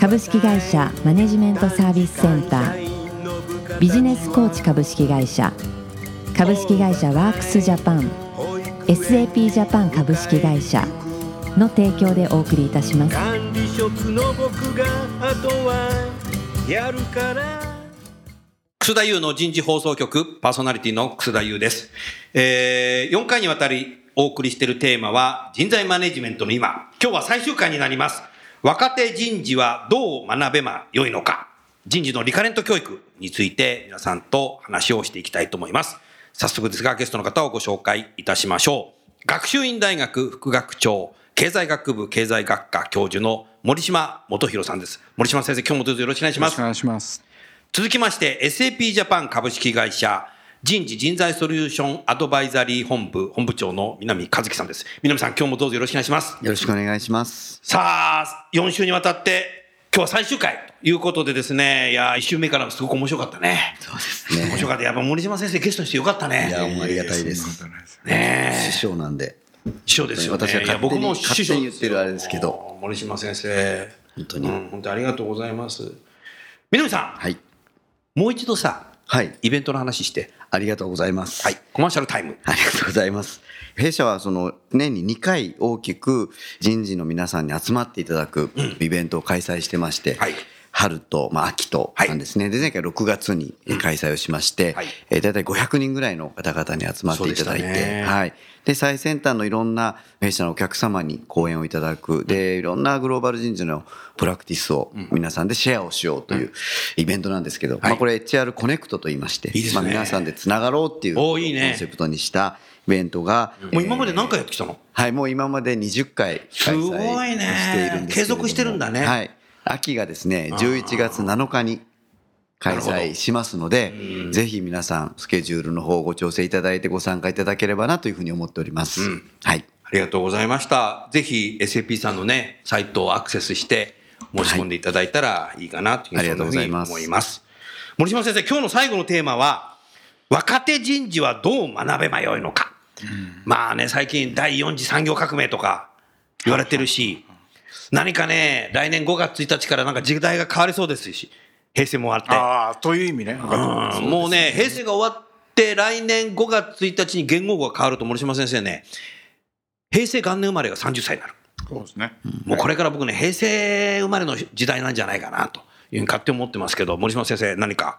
株式会社マネジメントサービスセンター。ビジネスコーチ株式会社。株式会社ワークスジャパン。SAP ジャパン株式会社。の提供でお送りいたします。管理職の僕があとはやるから。楠田優の人事放送局。パーソナリティの楠田優です。えー、4回にわたりお送りしているテーマは人材マネジメントの今。今日は最終回になります。若手人事はどう学べばよいのか？人事のリカレント教育について皆さんと話をしていきたいと思います。早速ですがゲストの方をご紹介いたしましょう。学習院大学副学長、経済学部経済学科教授の森島元弘さんです。森島先生、今日もどうぞよろしくお願いしますよろしくお。願いします。続きまして SAP ジャパン株式会社人事人材ソリューションアドバイザリー本部本部長の南和樹さんです。南さん今日もどうぞよろしくお願いします。よろしくお願いします。さあ、4週にわたって今日は最終回ということでですね、いや、1週目からすごく面白かったね。そうですね。面白かった。やっぱ森島先生ゲストにしてよかったいね。や、もうありがたいです。ね師匠なんで。師匠ですよね。私はいや勝手に師匠に言ってるあれですけど。森島先生。本当にうん、本当にありがとうございます。南さん、はい。もう一度さ、はい。イベントの話して。ありがとうございます。はい。コマーシャルタイム。ありがとうございます。弊社はその年に2回大きく人事の皆さんに集まっていただくイベントを開催してまして、はい春と、まあ、秋となんですね。で、前回6月に開催をしまして、はい。えー、大体500人ぐらいの方々に集まっていただいそうでしたね。て、はい。で、最先端のいろんな弊社のお客様に講演をいただく、で、いろんなグローバル人事のプラクティスを皆さんでシェアをしようというイベントなんですけど、まあ、これ HR コネクトと言いまして、ね。まあ、皆さんでつながろうっていうおーいいね。コンセプトにしたイベントが、もう今まで何回やってきたの、はい、もう今まで20回開催すごいね。しているんですけれども。継続してるんだね。はい。秋がですね、11月7日に開催しますので、ぜひ皆さんスケジュールの方をご調整いただいてご参加いただければなというふうに思っております。はい。ありがとうございました。ぜひ SAP さんのね、サイトをアクセスして申し込んでいただいたらいいかなというありがとうございますそんなふうに思います。森島先生、今日の最後のテーマは、若手人事はどう学べばよいのか。まあね、最近第4次産業革命とか言われてるし、何かね、来年5月1日からなんか時代が変わりそうですし、平成も終わって。ああ、という意味ね。うんもうね、平成が終わって、来年5月1日に元号が変わると、森島先生ね、平成元年生まれが30歳になる。そうですね。もうこれから僕ね、平成生まれの時代なんじゃないかなというふうに勝手に思ってますけど、森島先生、何か、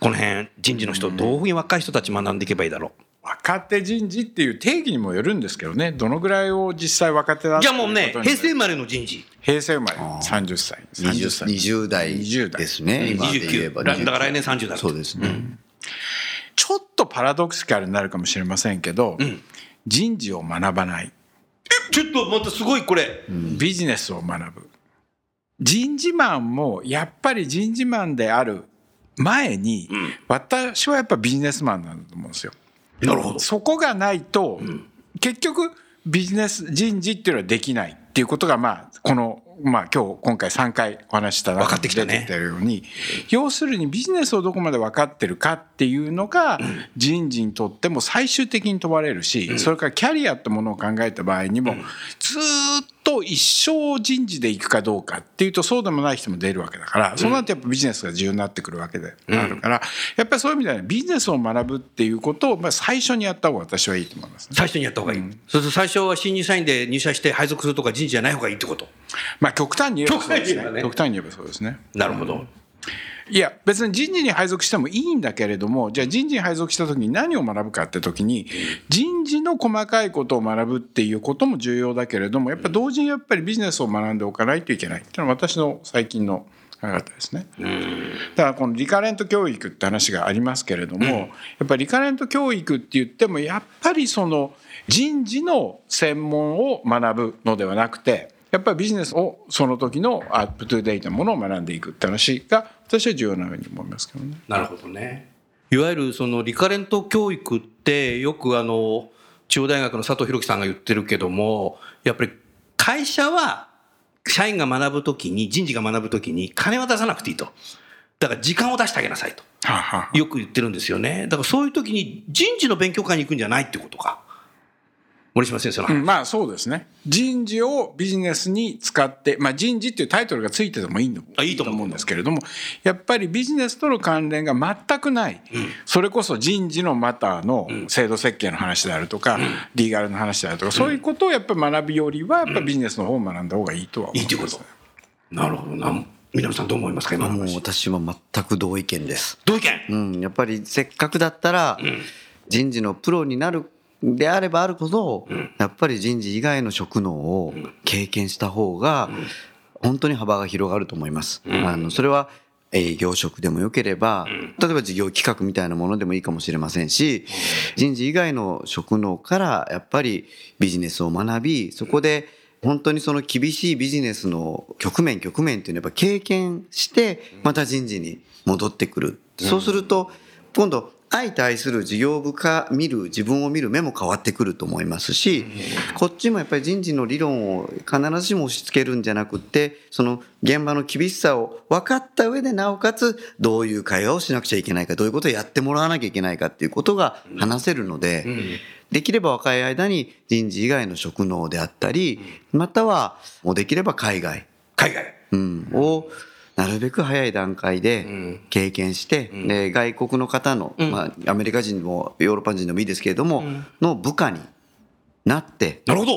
この辺、人事の人、どういうふうに若い人たち学んでいけばいいだろ若手人事っていう定義にもよるんですけどね、どのぐらいを実際若手だじゃあもうね平成生まれの人事、平成生まれ。30歳。30 20, 歳。20代20代。ですね。今で言え29、ばだだから来年30だそうですね。ちょっとパラドクシカルになるかもしれませんけど、人事を学ばない。ちょっとまたすごいこれ、ビジネスを学ぶ。人事マンもやっぱり人事マンである前に、私はやっぱビジネスマンなんだと思うんですよ。なるほど。そこがないと、結局ビジネス人事っていうのはできない。っていうことがまあこのまあ今日今回3回お話しした分か中でってきたね。出てきたように、要するにビジネスをどこまで分かってるかっていうのが人事にとっても最終的に問われるし、それからキャリアってものを考えた場合にも、ずーっと一生人事でいくかどうかっていうとそうでもない人も出るわけだから、そうなるとやっぱビジネスが重要になってくるわけであるから、やっぱりそういう意味ではビジネスを学ぶっていうことをまあ最初にやった方が私はいいと思いますね。最初にやった方がいい。そうすると最初は新入社員で入社して配属するとか人事じゃない方がいいってこと？まあ極端に言えばそうですね極端に言えばそうですね。なるほど。いや別に人事に配属してもいいんだけれどもじゃあ人事に配属した時に何を学ぶかって時に人事の細かいことを学ぶっていうことも重要だけれどもやっぱ同時にやっぱりビジネスを学んでおかないといけない。っていうのは私の最近の考え方ですね。だからこのリカレント教育って話がありますけれども、やっぱりリカレント教育って言ってもやっぱりその人事の専門を学ぶのではなくてやっぱりビジネスをその時のアップトゥデートなものを学んでいくって話が私は重要なように思いますけどね。なるほどね。いわゆるそのリカレント教育ってよくあの中央大学の佐藤弘樹さんが言ってるけどもやっぱり会社は社員が学ぶときに人事が学ぶときに金は出さなくていいと。だから時間を出してあげなさいと。よく言ってるんですよね。だからそういう時に人事の勉強会に行くんじゃないってことか。森島先生の話。うんまあそうですね。人事をビジネスに使って、まあ人事っていうタイトルがついててもいいのあいいと思ううんですけれども、やっぱりビジネスとの関連が全くない、それこそ人事のマターの制度設計の話であるとか、リーガルの話であるとか、そういうことをやっぱり学ぶよりは、やっぱビジネスの方を学んだ方がいいとは思いいってこといますね。。なるほどな。南さんどう思いますか？今のもう話。私は全く同意見です。どういう意見？うん、やっぱりせっかくだったら、人事のプロになるであればあるほど、やっぱり人事以外の職能を経験した方が、本当に幅が広がると思います。あのそれは営業職でもよければ、例えば事業企画みたいなものでもいいかもしれませんし、人事以外の職能からやっぱりビジネスを学び、そこで本当にその厳しいビジネスの局面局面っていうのはやっぱ経験して、また人事に戻ってくる。そうすると、今度、相対する事業部下見る、自分を見る目も変わってくると思いますし、こっちもやっぱり人事の理論を必ずしも押し付けるんじゃなくって、その現場の厳しさを分かった上で、なおかつどういう会話をしなくちゃいけないか、どういうことをやってもらわなきゃいけないかっていうことが話せるので、できれば若い間に人事以外の職能であったり、またはもうできれば海外、海外。うん、をなるべく早い段階で経験して、で外国の方の、まあ、アメリカ人もヨーロッパ人でもいいですけれども、の部下になってなるほど。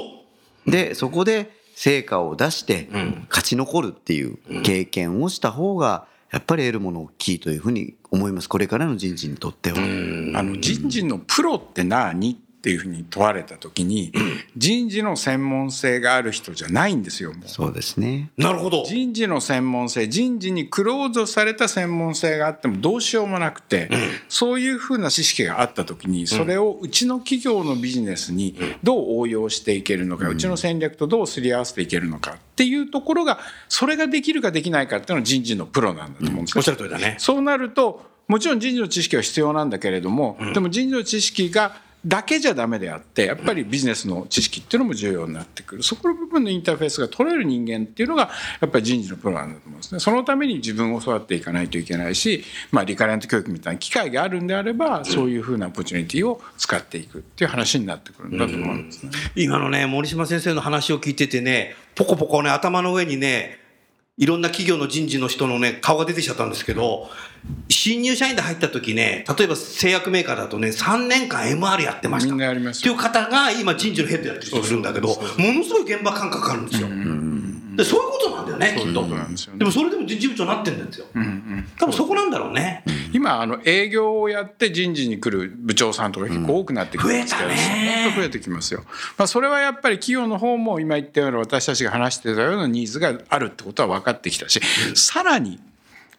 でそこで成果を出して勝ち残るっていう経験をした方がやっぱり得るもの大きいというふうに思います。これからの人事にとっては。あの人事のプロって何？っていうふうに問われた時に、人事の専門性がある人じゃないんですよもう。そうですね。なるほど。人事の専門性人事にクローズされた専門性があってもどうしようもなくて、そういうふうな知識があった時にそれをうちの企業のビジネスにどう応用していけるのか、うちの戦略とどうすり合わせていけるのかっていうところがそれができるかできないかっていうのは人事のプロなんだと思うんですおっねしゃる通りだね。そうなるともちろん人事の知識は必要なんだけれども、でも人事の知識がだけじゃダメであってやっぱりビジネスの知識っていうのも重要になってくる。そこの部分のインターフェースが取れる人間っていうのがやっぱり人事のプロなんだと思うんですね。そのために自分を育っていかないといけないし、まあ、リカレント教育みたいな機会があるんであればそういうふうなオポチュニティを使っていくっていう話になってくるんだと思うんですね。今のね、森島先生の話を聞いててね、ポコポコね、頭の上にね、いろんな企業の人事の人のね、顔が出てきちゃったんですけど、新入社員で入った時ね、例えば製薬メーカーだとね、3年間 MR やってました。みんなやりますよっていう方が今人事のヘッドやってる人がいるんだけど、ものすごい現場感覚あるんですよ。でそういうことなんだよね、きっと。そうなんですよねでもそれでも人事部長になってるんですよ。多分そこなんだろうね。今あの営業をやって人事に来る部長さんとか結構多くなってきてますけど、うん増え増えてきますよ、まあ、それはやっぱり企業の方も今言ったような私たちが話してたようなニーズがあるってことは分かってきたし、さらに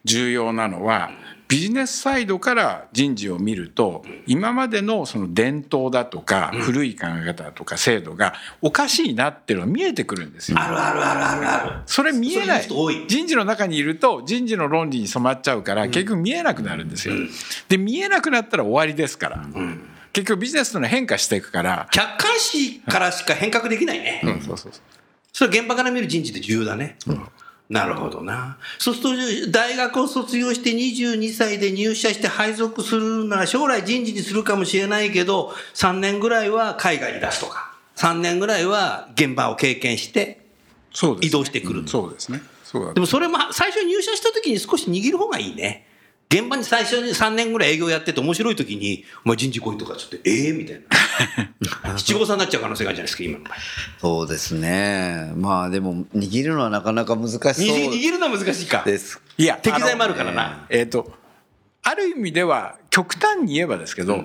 重要なのはビジネスサイドから人事を見ると今までのその伝統だとか古い考え方とか制度がおかしいなっていうのが見えてくるんですよ。あるあるあるあるある。それ見えない。人事の中にいると人事の論理に染まっちゃうから結局見えなくなるんですよ。で見えなくなったら終わりですから、結局ビジネスのは変化していくから、客観視からしか変革できないね。そうそうそう。それ現場から見る人事って重要だね。なるほどな。そうすると、大学を卒業して22歳で入社して配属するなら将来人事にするかもしれないけど、3年ぐらいは海外に出すとか、3年ぐらいは現場を経験して移動してくる。そうですねそうだでもそれも最初に入社した時に少し握る方がいいね。現場に最初に3年ぐらい営業やってて面白い時に、お前人事来いとかちょっと、ええみたいな。七五三になっちゃう可能性があるじゃないですか、今の場合。そうですねまあでも握るのはなかなか難しそう握握るのは難しいか。ですいや適材もあるからな。えっ、とある意味では極端に言えばですけど、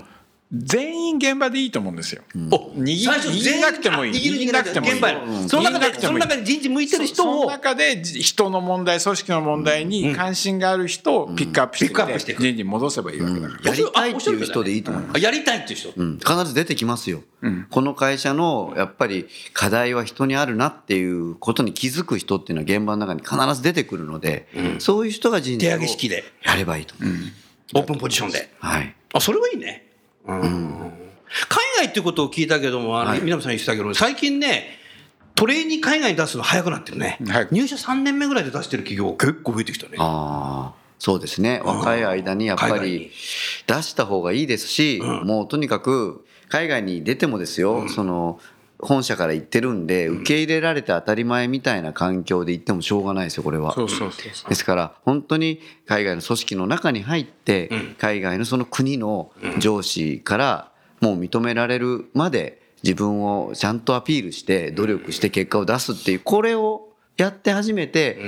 全員現場でいいと思うんですよ。お握最初握んなくてもいい。握る握らなくてもいい握んなくてもいい。現場その中で握んなくてもいい。その中で人事向いてる人そのを中で人の問題組織の問題に関心がある人をピックアップしてピックアップしていく人事に戻せばいいわけだから。やりたいっていう人でいいと思います。あやりたいっていう人。うん、必ず出てきますよ、この会社のやっぱり課題は人にあるなっていうことに気づく人っていうのは現場の中に必ず出てくるので、そういう人が人事を手上げ式で。やればいいとオープンポジションで。はい。あそれはいいね。うん海外っていうことを聞いたけどもあのはい。南さん言ってたけど最近ねトレーニー海外に出すの早くなってるね。早く入社3年目ぐらいで出してる企業結構増えてきたね。ああそうですね。若い間にやっぱり出した方がいいですし、もうとにかく海外に出てもですよ、その本社から行ってるんで受け入れられて当たり前みたいな環境で行ってもしょうがないですよこれは。そうそうそう。ですから本当に海外の組織の中に入って海外のその国の上司からもう認められるまで自分をちゃんとアピールして努力して結果を出すっていうこれをやって初めて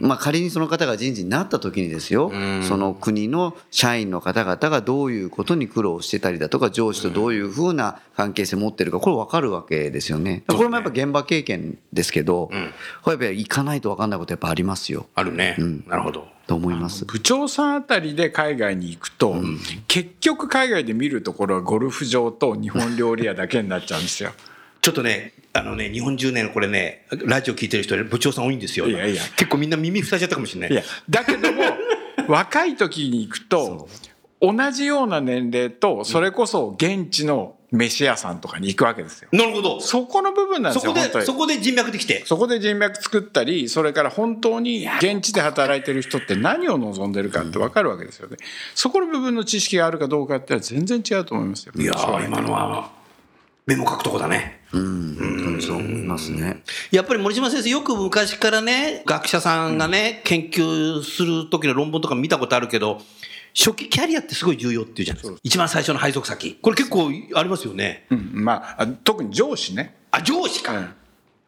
まあ仮にその方が人事になった時にですよその国の社員の方々がどういうことに苦労してたりだとか上司とどういうふうな関係性を持ってるかこれ分かるわけですよね。これもやっぱ現場経験ですけどこれやっぱり行かないと分かんないことやっぱありますよ。あるね。なるほど。と思います。部長さんあたりで海外に行くと、結局海外で見るところはゴルフ場と日本料理屋だけになっちゃうんですよ。ちょっとね、あのね、日本中ね、これね、ラジオ聞いてる人で部長さん多いんですよ。いやいや結構みんな耳塞いじゃったかもしれない。いやだけども 若い時に行くと同じような年齢とそれこそ現地の飯屋さんとかに行くわけですよ。なるほど。そこの部分なんでそこで、すよ本当にそこで人脈できて。そこで人脈作ったりそれから本当に現地で働いてる人って何を望んでるかって分かるわけですよね。そこの部分の知識があるかどうかって全然違うと思いますよ。いやー、今のは、メモ書くとこだね。うん、そう思いますね。やっぱり森島先生、よく昔からね、学者さんがね、研究する時の論文とか見たことあるけど、初期キャリアってすごい重要っていうじゃないですか。一番最初の配属先。これ結構ありますよね。うんまああ特に上司ね。あ、上司か。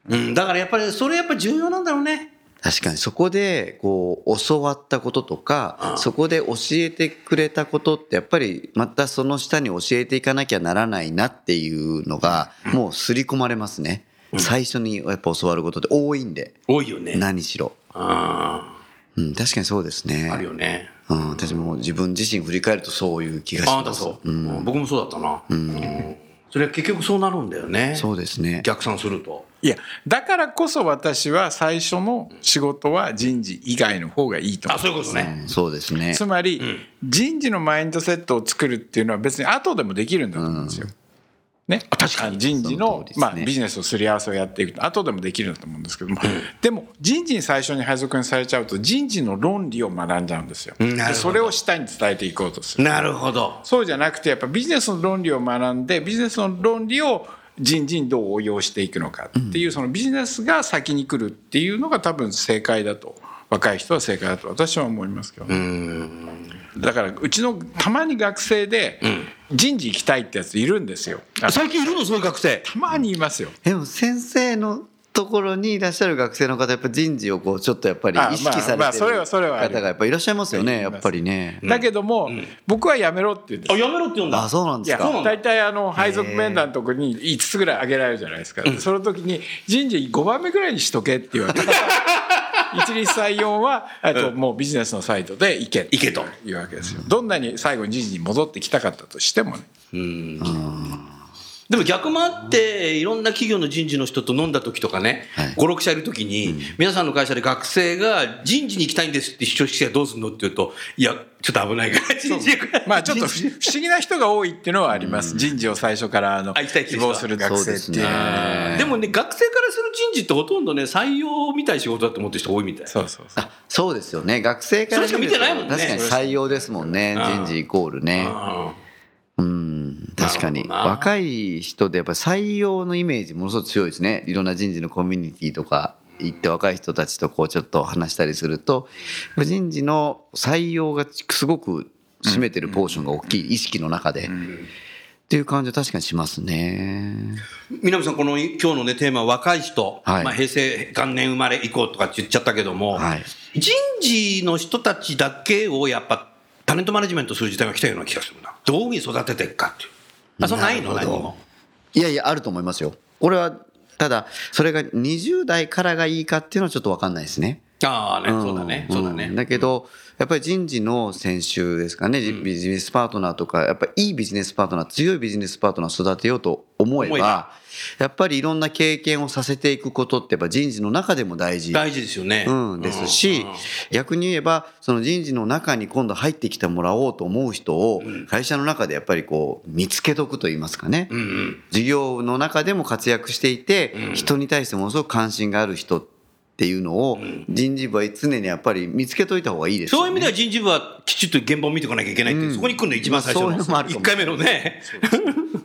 うん、だからやっぱり、それやっぱり重要なんだろうね。確かにそこでこう教わったこととかそこで教えてくれたことってやっぱりまたその下に教えていかなきゃならないなっていうのがもう刷り込まれますね。最初にやっぱ教わることって多いんで多いよね。何しろ。あうん、確かにそうですねー。あるよね。うん、私も自分自身振り返るとそういう気がします。そう、うん僕もそうだったな。うんそれは結局そうなるんだよね。そうですね。逆算すると。いやだからこそ私は最初の仕事は人事以外の方がいいと思あ、う。そういうことね。そうですね。つまり、人事のマインドセットを作るっていうのは別に後でもできるんだと思うんですよ。ね、確かに人事そのねまあ、ビジネスのすり合わせをやっていくと後でもできるんだと思うんですけども、でも人事に最初に配属にされちゃうと人事の論理を学んじゃうんですよ。んなるほどでそれを下に伝えていこうとする。なるほど。そうじゃなくてやっぱビジネスの論理を学んでビジネスの論理を人事にどう応用していくのかっていうそのビジネスが先に来るっていうのが多分正解だと若い人は正解だと私は思いますけど、だからうちのたまに学生で人事行きたいってやついるんですよ。あ最近いるの？そういう学生。たまにいますよ。でも先生のところにいらっしゃる学生の方やっぱ人事をこうちょっとやっぱりあ意識されてるまあまあそれはそれはある方がやっぱりいらっしゃいますよねやっぱりね。だけども、僕はやめろって言うんです。あ、やめろって言うんだ。あそうなんですか。大体あの配属面談のとこに5つぐらい上げられるじゃないですか、その時に人事5番目ぐらいにしとけって言われて 一律採用はあともうビジネスのサイトで行け行けと。いうわけですよ。どんなに最後に人事に戻ってきたかったとしてもねでも逆もあって、いろんな企業の人事の人と飲んだ時とかね、はい。5、6社いる時に、皆さんの会社で学生が人事に行きたいんですって主張してどうするのって言うと、いや、ちょっと危ないから、人事まあちょっと不不思議な人が多いっていうのはあります、人事を最初からあの希望する学生っていう。でもね、学生からする人事ってほとんどね、採用みたい仕事だと思ってる人多いみたい。そうそうそう。あそうですよね。学生からそれしか見てないもんね。確かに採用ですもんね。人事イコールね。うん確かに。若い人でやっぱり採用のイメージものすごく強いですね。いろんな人事のコミュニティとか行って若い人たちとこうちょっと話したりすると人事の採用がすごく占めてるポーションが大きい意識の中で、っていう感じは確かにしますね。南さん、この今日のね、テーマは若い人、はい。まあ、平成元年生まれ以降とかって言っちゃったけども、はい。人事の人たちだけをやっぱタレントマネジメントする時代が来たような気がするな。どういうふうに育てていくかっていう。あ、そんなないの？何も。いやいや、あると思いますよ。俺は、ただ、それが20代からがいいかっていうのはちょっと分かんないですね。ああね、そうだね、そうだね。んだけど、やっぱり人事の選手ですかね、ビジネスパートナーとか、やっぱりいいビジネスパートナー、強いビジネスパートナーを育てようと思えば、やっぱりいろんな経験をさせていくことって、やっぱ人事の中でも大事。大事ですよね。うん、ですし、逆に言えば、その人事の中に今度入ってきてもらおうと思う人を、会社の中でやっぱりこう、見つけとくと言いますかね。うんうん。事業の中でも活躍していて、人に対してものすごく関心がある人っていうのを、人事部は常にやっぱり見つけといた方がいいですよね。そういう意味では人事部はきちっと現場を見ておかなきゃいけないっていう、そこに来るの一番最初のもあるかもの、1回目のね。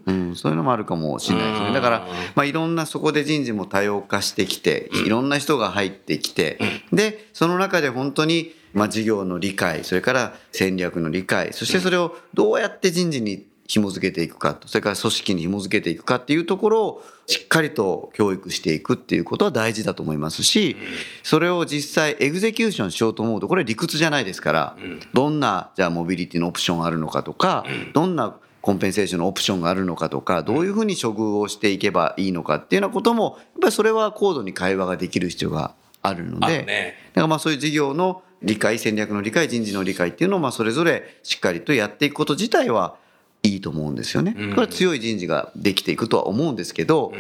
うん、そういうのもあるかもしれないですうん。ね。だから、まあ、いろんなそこで人事も多様化してきて、いろんな人が入ってきて、で、その中で本当に、まあ、事業の理解、それから戦略の理解、そしてそれをどうやって人事に紐付けていくかと、それから組織に紐付けていくかっていうところをしっかりと教育していくっていうことは大事だと思いますし、それを実際エグゼキューションしようと思うと、これ理屈じゃないですから、どんな、じゃあモビリティのオプションあるのかとか、どんなコンペンセーションのオプションがあるのかとか、どういうふうに処遇をしていけばいいのかっていうようなことも、やっぱりそれは高度に会話ができる必要があるので、ねだからまあそういう事業の理解、戦略の理解、人事の理解っていうのをまあそれぞれしっかりとやっていくこと自体はいいと思うんですよね。これは強い人事ができていくとは思うんですけど、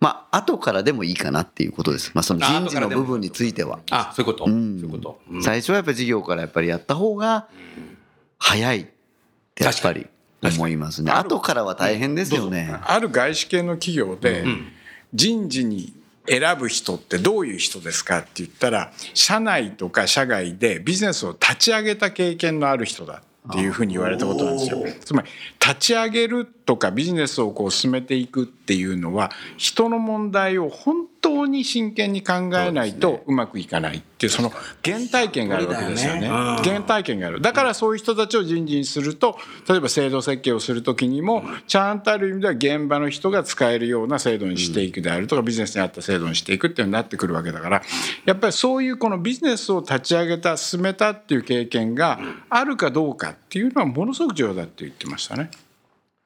まあ後からでもいいかなっていうことです。まあその人事の部分については。あ、そういうこと。そういうこと。うん最初はやっぱり事業からやっぱりやった方が早いやっぱり思いますね。後からは大変ですよね。ある外資系の企業で人事に選ぶ人ってどういう人ですかって言ったら社内とか社外でビジネスを立ち上げた経験のある人だっていうふうに言われたことなんですよ。つまり立ち上げるとかビジネスをこう進めていくっていうのは人の問題を本当に真剣に考えないとうまくいかないっていうその原体験があるわけですよね。原体験がある。だからそういう人たちを人事にすると例えば制度設計をする時にもちゃんとある意味では現場の人が使えるような制度にしていくであるとかビジネスに合った制度にしていくっていうのになってくるわけだからやっぱりそういうこのビジネスを立ち上げた進めたっていう経験があるかどうかっていうのはものすごく重要だって言ってましたね。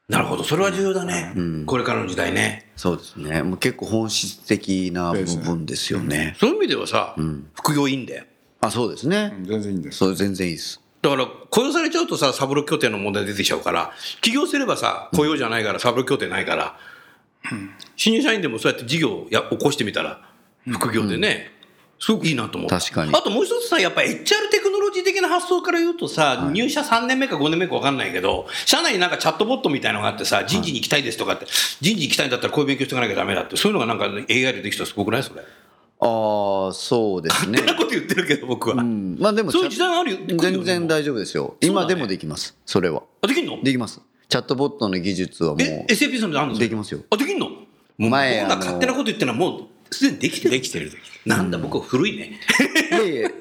なるほど。それは重要だね。これからの時代ね。そうですね。もう結構本質的な部分ですよね。そういう意味ではさ、副業いいんだよ。あ、そうですね。全然いいんです。そう、全然いいです。だから雇用されちゃうとさ、サブロ協定の問題出てきちゃうから、起業すればさ、雇用じゃないから、サブロ協定ないから、新入社員でもそうやって事業をや起こしてみたら、副業でね、すごくいいなと思う。確かにあともう一つさ、やっぱ HR テ的な発想から言うとさ、入社3年目か5年目か分かんないけど、社内になんかチャットボットみたいのがあってさ、人事に行きたいですとかって、人事行きたいんだったらこういう勉強していかなきゃダメだって、そういうのがなんか AI でできたらすごくない？それ。ああ、そうですね勝手。なこと言ってるけど、僕は。うんまあでも、そういう時代があるよ。全然大丈夫ですよ。今でもできます。それは。あ、できんの？できます。チャットボットの技術はもえ、う、SAP さんであるんですかできますよ。あ、できんの？前僕があの勝手なこと言ってるのはもう、すでにできてる。できてる。なんだ、僕は古いね。いえいえ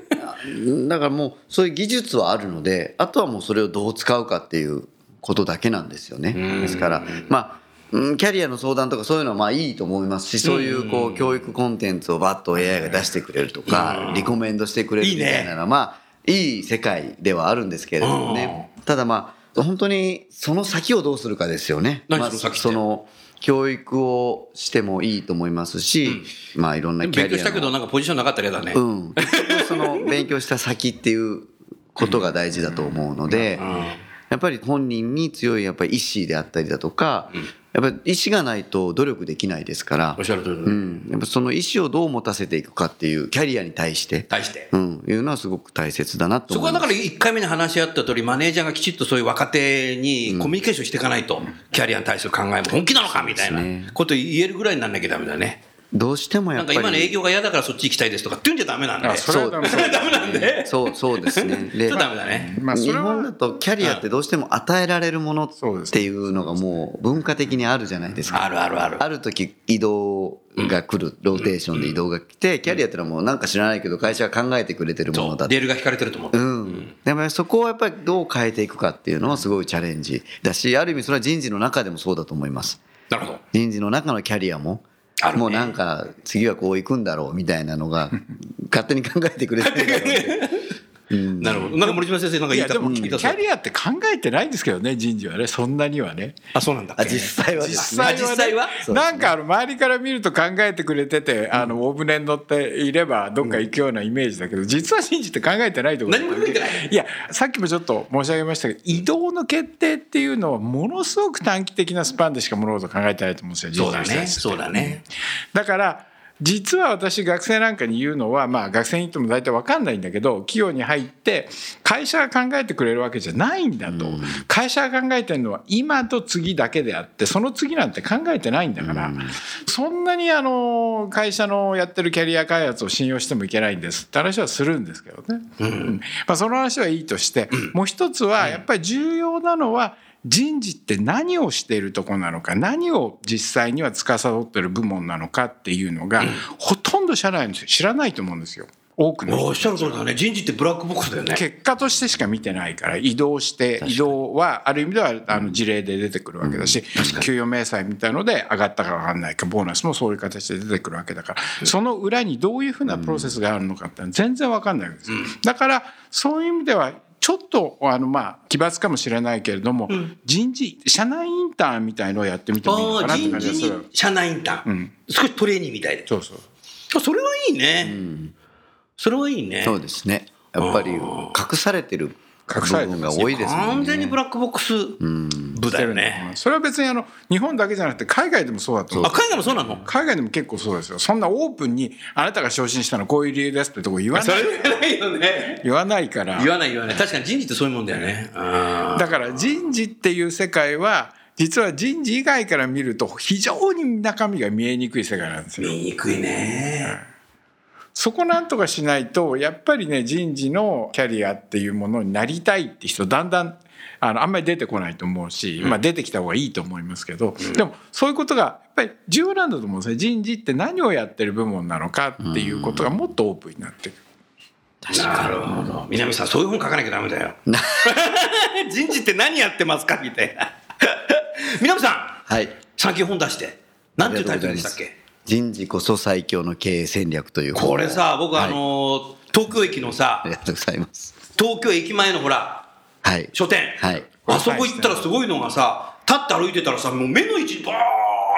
だからもう、そういう技術はあるので、あとはもうそれをどう使うかっていうことだけなんですよね。ですから、まあ、うんキャリアの相談とかそういうのはまあいいと思います。し、そういうこう教育コンテンツをバッと AI が出してくれるとか、リコメンドしてくれるみたいなのは、まあ、いい世界ではあるんですけれどもね。ただまあ、本当にその先をどうするかですよね。何まあその先って？その教育をしてもいいと思いますし、まあいろんなキャリアの。勉強したけど、なんかポジションなかったら嫌だね。うん、その勉強した先っていうことが大事だと思うので、やっぱり本人に強いやっぱり意志であったりだとか、やっぱり意志がないと努力できないですからおっ、しゃる通り。うん、やっぱその意志をどう持たせていくかっていうキャリアに対して、対して。うん、いうのはすごく大切だなとそこ思ます。はいだから1回目に話し合った通り、マネージャーがきちっとそういう若手にコミュニケーションしていかないと、キャリアに対する考えも本気なのかみたいなこと言えるぐらいにならなきゃダメだね。どうしてもやっぱりか今の営業が嫌だからそっち行きたいですとかって言うんじゃダメなんで。あそれはダメそうダメなんで。そうそうですね。でダメだね。日まあそれは本だとキャリアってどうしても与えられるものっていうのがもう文化的にあるじゃないですか。あるあるある。ある時移動が来る、ローテーションで移動が来て、キャリアってのはもうなんか知らないけど会社が考えてくれてるものだレールが引かれてると思う。うん。でもそこをやっぱりどう変えていくかっていうのはすごいチャレンジだし、ある意味それは人事の中でもそうだと思います。なるほど。人事の中のキャリアも、ね。もうなんか次はこう行くんだろうみたいなのが勝手に考えてくれてるだろうなるほど。なんか森島先生なんか言いたいやでもキャリアって考えてないんですけどね人事はね。そんなにはね。あ、そうなんだ。っあけ。実際はね。あ実際は？なんかあの周りから見ると考えてくれててあの大船に乗っていればどっか行くようなイメージだけど実は人事って考えてないところ何も考えてないいやさっきもちょっと申し上げましたけど移動の決定っていうのはものすごく短期的なスパンでしか物事考えてないと思うんですよそうだね。そうだね。だから実は私学生なんかに言うのはまあ学生に言っても大体分かんないんだけど企業に入って会社が考えてくれるわけじゃないんだと、会社が考えてるのは今と次だけであってその次なんて考えてないんだから、そんなにあの会社のやってるキャリア開発を信用してもいけないんですって話はするんですけどね、うん。まあ、その話はいいとして、もう一つはやっぱり重要なのは人事って何をしているとこなのか何を実際には司っている部門なのかっていうのが、ほとんど社内の人知らないと思うんですよ。多くの人おっしゃる通りだね。人事ってブラックボックスだよね。結果としてしか見てないから移動して移動はある意味ではあの事例で出てくるわけだし給与明細みたいので上がったか上がらないかボーナスもそういう形で出てくるわけだからその裏にどういうふうなプロセスがあるのかって全然わかんないわけです。だからそういう意味ではちょっとあのまあ奇抜かもしれないけれども人事社内インターンみたいのをやってみてもいいのかなって感じがする。に社内インターン。少しトレーニングみたいで。そうそう。あそれはいいね。それはいいね。そうですね。やっぱり隠されてる部隠されてます分が多いですね。完全にブラックボックス部だよね。それは別にあの日本だけじゃなくて海外でもそうだと思うあ、海外もそうなの？海外でも結構そうですよそんなオープンにあなたが昇進したのはこういう理由ですってとこ言わない言わないよね。言わないから言わない言わない。確かに人事ってそういうもんだよね。うんだから人事っていう世界は実は人事以外から見ると非常に中身が見えにくい世界なんですよ見にくいね。そこなんとかしないとやっぱりね人事のキャリアっていうものになりたいって人だんだんあのあんまり出てこないと思うし、まあ、出てきた方がいいと思いますけど、でもそういうことがやっぱり重要なんだと思うんですね人事って何をやってる部門なのかっていうことがもっとオープンになってくる。なるほど。南さん、そういう本書かなきゃダメだよ。人事って何やってますかみたいな。南さん、はい最近本出して。なんていうタイトルでしたっけ？人事こそ最強の経営戦略というこれさ、僕、はいあの、東京駅のさあり、がとうございます東京駅前のほら、はい書店。はいあそこ行ったらすごいのがさ、立って歩いてたらさ、もう目の位置にバー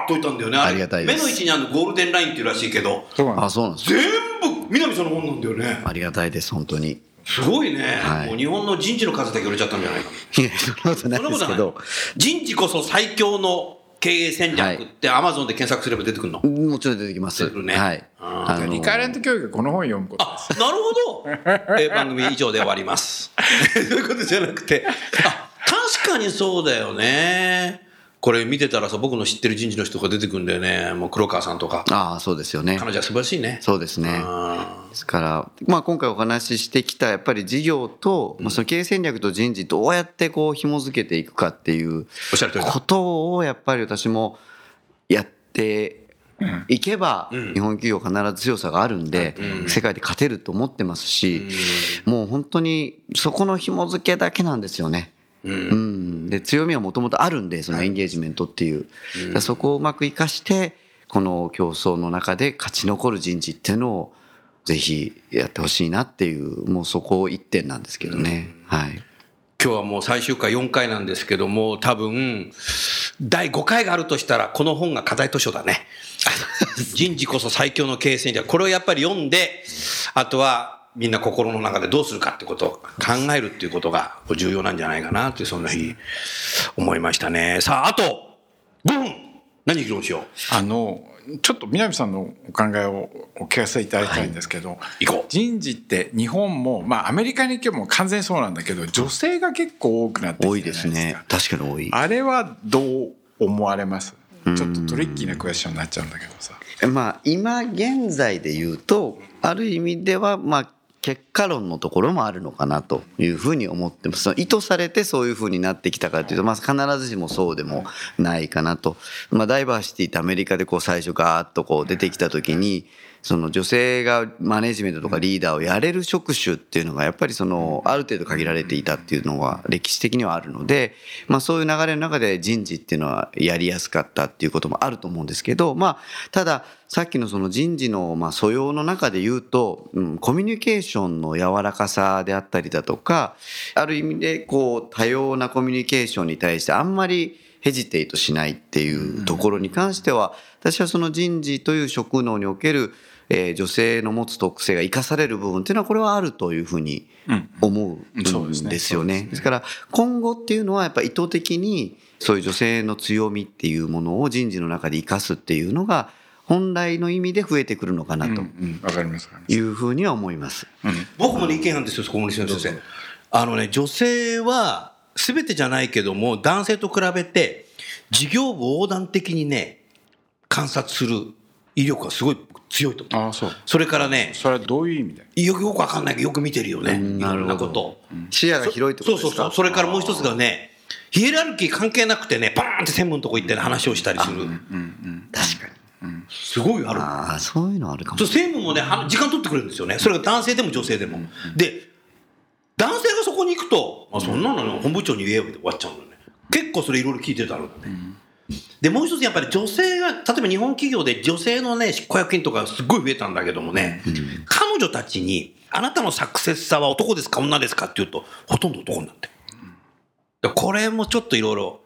ッと置いたんだよね。れありがたいです目の位置にあるのゴールデンラインっていうらしいけど、そうなんですあそうなんです全部南さんの本なんだよね。ありがたいです本当にすごいね。はいもう日本の人事の数だけ売れちゃったんじゃないかな。いやそんなことないそんなことないですけど。人事こそ最強の経営戦略ってアマゾンで検索すれば出てくるの、もちろん出てきます。出てくるね。はい。ああのリカレント教育はこの本読むこと。あなるほど、えー番組以上で終わります。そういうことじゃなくて。あ確かにそうだよねこれ見てたらさ僕の知ってる人事の人が出てくるんだよね。もう黒川さんとか。ああ、そうですよね。彼女は素晴らしいね。そうですね。あですから、まあ、今回お話ししてきたやっぱり事業と、まあ、その経営戦略と人事どうやってこう紐づけていくかっていうおっしゃる通りだ。ことをやっぱり私もやっていけばん。日本企業必ず強さがあるんで世界で勝てると思ってますしもう本当にそこの紐づけだけなんですよね。うん、で強みはもともとあるんでそのエンゲージメントっていう、だからそこをうまく生かしてこの競争の中で勝ち残る人事っていうのをぜひやってほしいなっていうもうそこ一点なんですけどね、はい。今日はもう最終回4回なんですけども多分第5回があるとしたらこの本が課題図書だね。人事こそ最強の経営戦略。これをやっぱり読んであとはみんな心の中でどうするかってことを考えるっていうことが重要なんじゃないかなってそんな日思いましたね。さああと5分。何議論しよう。あのちょっと南さんのお考えをお聞かせいただきたいんですけど、行こう。人事って日本もまあアメリカに行けば完全にそうなんだけど女性が結構多くなって多いいですね。確かに多い。あれはどう思われます？ちょっとトリッキーなクエスチョンになっちゃうんだけどさ。まあ今現在で言うとある意味ではまあ結果論のところもあるのかなというふうに思ってます意図されてそういうふうになってきたかというと、まあ、必ずしもそうでもないかなと、まあ、ダイバーシティってアメリカでこう最初ガーッとこう出てきた時にその女性がマネジメントとかリーダーをやれる職種っていうのがやっぱりそのある程度限られていたっていうのは歴史的にはあるので、まあ、そういう流れの中で人事っていうのはやりやすかったっていうこともあると思うんですけど、まあ、たださっきのその人事のまあ素養の中で言うと、うん、コミュニケーションの柔らかさであったりだとかある意味でこう多様なコミュニケーションに対してあんまりヘジテイトしないっていうところに関しては私はその人事という職能におけるえー、女性の持つ特性が生かされる部分っていうのはこれはあるというふうに思うんですよね。ですから今後っていうのはやっぱ意図的にそういう女性の強みっていうものを人事の中で生かすっていうのが本来の意味で増えてくるのかなというふうには思います。うんうん、僕も、ね、意見なんですよ、小森先生。あのね、女性は全てじゃないけども男性と比べて事業部横断的にね観察する威力がすごい強いとあそう。それからねそれはどういう意味でよ。くよく分かんないけどよく見てるよねいろんなこと。視野が広いってことですか？そうそうそう。それからもう一つがねヒエラルキー関係なくてねバーンって専務のとこ行って話をしたりする、うんうん、確かに。すごいある。ああそういうのあるかも。専務もね時間取ってくれるんですよね。それが男性でも女性でも、で男性がそこに行くと、まあ、そんなの本部長に言えよって終わっちゃうんだよね。結構それいろいろ聞いてたのね、で、もう一つやっぱり女性が、例えば日本企業で女性のね、執行役員とかすごい増えたんだけどもね、うん、彼女たちに、あなたのサクセスさは男ですか女ですかっていうと、ほとんど男になってる。これもちょっといろいろ、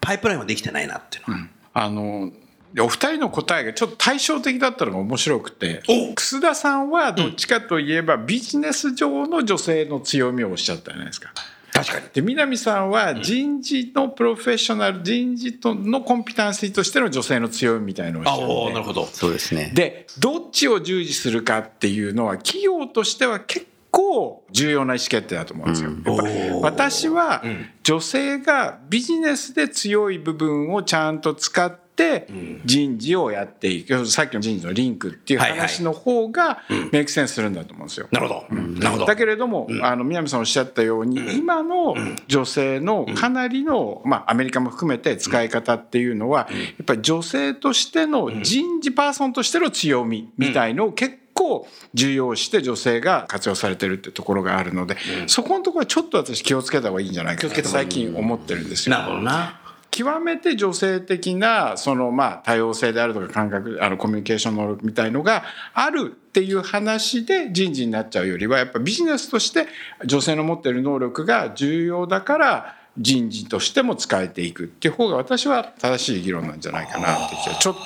パイプラインはできてないなっていうのは。うん、あの、お二人の答えがちょっと対照的だったのが面白くて楠田さんはどっちかといえばビジネス上の女性の強みをおっしゃったじゃないですか。確かに。で、南さんは人事のプロフェッショナル、人事とのコンピタンシーとしての女性の強みみたいのをああ、なるほど。そうですね。で、どっちを従事するかっていうのは企業としては結構重要な意思決定だと思うんですよ。やっぱ私は女性がビジネスで強い部分をちゃんと使ってって人事をやっていく、さっきの人事のリンクっていう話の方がメイクセンスするんだと思うんですよ。なるほど。なるほど。だけれども、あの南さんおっしゃったように、今の女性のかなりの、まあアメリカも含めて使い方っていうのは、やっぱり女性としての人事パーソンとしての強みみたいのを結構重要して女性が活用されてるってところがあるので、そこのところはちょっと私気をつけた方がいいんじゃないかと最近思ってるんですよ。なるほどな。極めて女性的なそのまあ多様性であるとか感覚あのコミュニケーション能力みたいのがあるっていう話で人事になっちゃうよりはやっぱビジネスとして女性の持ってる能力が重要だから人事としても使えていくっていう方が私は正しい議論なんじゃないかなってちょっと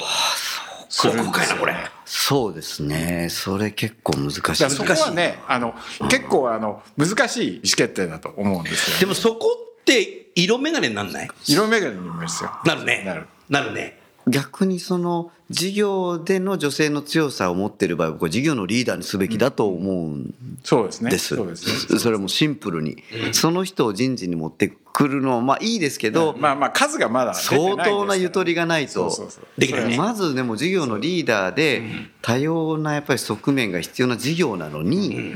するんですよ、ね、そうですね。それ結構難しい。そこはね、あの、結構あの、難しい意思決定だと思うんですよ、ね、でもそこって色眼鏡になんない？色眼鏡になりますよ。なるね。なる。なるね。逆にその事業での女性の強さを持っている場合僕は事業のリーダーにすべきだと思うんそうですね。そうですね。それもシンプルに、その人を人事に持ってくるのはまあいいですけど、まあまあ数がまだ相当なゆとりがないと。できないまずでも事業のリーダーで多様なやっぱり側面が必要な事業なのに、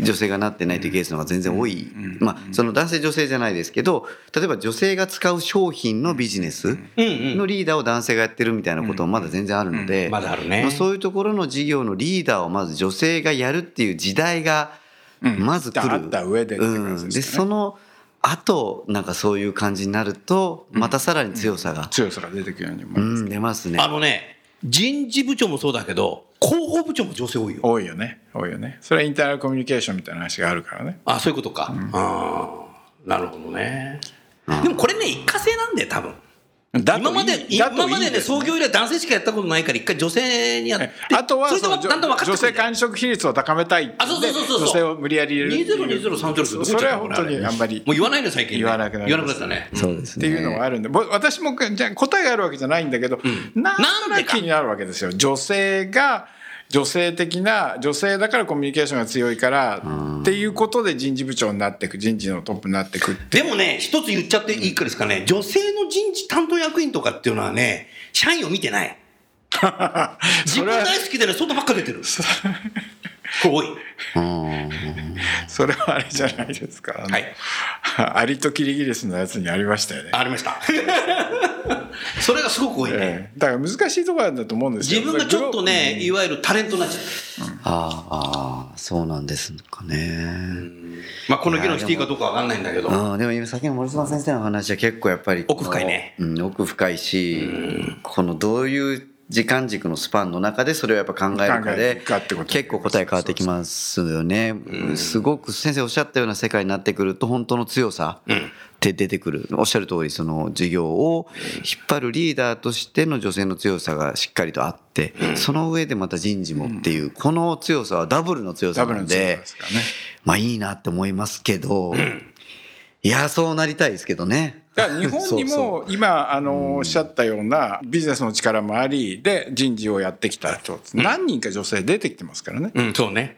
女性がなってないというケースの方が全然多い、まあ、その男性女性じゃないですけど例えば女性が使う商品のビジネスのリーダーを男性がやってるみたいなこともまだ全然あるので、まだあそういうところの事業のリーダーをまず女性がやるっていう時代がまず来る。うん、でその後なんかそういう感じになるとまたさらに強さが、強さが出てくるように思います、出ますね。あのね人事部長もそうだけど広報部長も女性多いよ。多いよね。多いよね。それはインターナルコミュニケーションみたいな話があるからね。あ、そういうことか。うん、あなるほどね。でもこれね、一過性なんだよ、多分。今まで、今までね、創業以来男性しかやったことないから、一回女性にやって、あとはそ女性管理職比率を高めたいあ、そうそうそうそう。女性を無理やり入れる。202030それは本当にあんまり。もう言わないの最近。言わなくな言わなくなったね。そうですね。っていうのはあるんで、私もじゃ答えがあるわけじゃないんだけど、なんとなく気になるわけですよ。女性が、女性的な女性だからコミュニケーションが強いからっていうことで人事部長になっていく人事のトップになっていくでもね一つ言っちゃっていいかですかね女性の人事担当役員とかっていうのはね社員を見てない 自分大好きでね外ばっか出てる多い それはあれじゃないですか。はい。アリとキリギリスのやつにありましたよね。ありました。それがすごく多いね。ええ。だから難しいところなんだと思うんですよ。自分がちょっとね、いわゆるタレントになっちゃう。ああ、そうなんですかね。まあ、この議論していいかどうかわかんないんだけど。ああでも今さっきの森島先生の話は結構やっぱり奥深いね。うん、奥深いしこのどういう時間軸のスパンの中でそれをやっぱ考えるかで結構答え変わってきますよね。すごく先生おっしゃったような世界になってくると本当の強さ。って出てくる。おっしゃる通りその授業を引っ張るリーダーとしての女性の強さがしっかりとあってその上でまた人事もっていうこの強さはダブルの強さなんでまあいいなって思いますけど、いや、そうなりたいですけどね。だから日本にも 今あのおっしゃったようなビジネスの力もありで人事をやってきた人。何人か女性出てきてますからね、うん、そうね。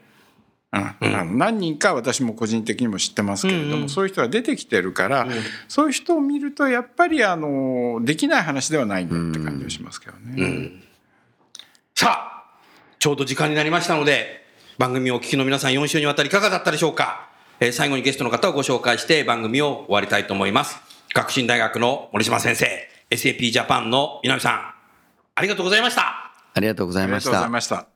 うんあの何人か私も個人的にも知ってますけれども、そういう人が出てきてるから、そういう人を見るとやっぱりあのできない話ではないんだって感じがしますけどね。さあ、ちょうど時間になりましたので、番組をお聞きの皆さん4週にわたりいかがだったでしょうか、えー最後にゲストの方をご紹介して番組を終わりたいと思います。学進大学の森島先生、SAP ジャパンの南さん、ありがとうございました。ありがとうございましありがとうございた。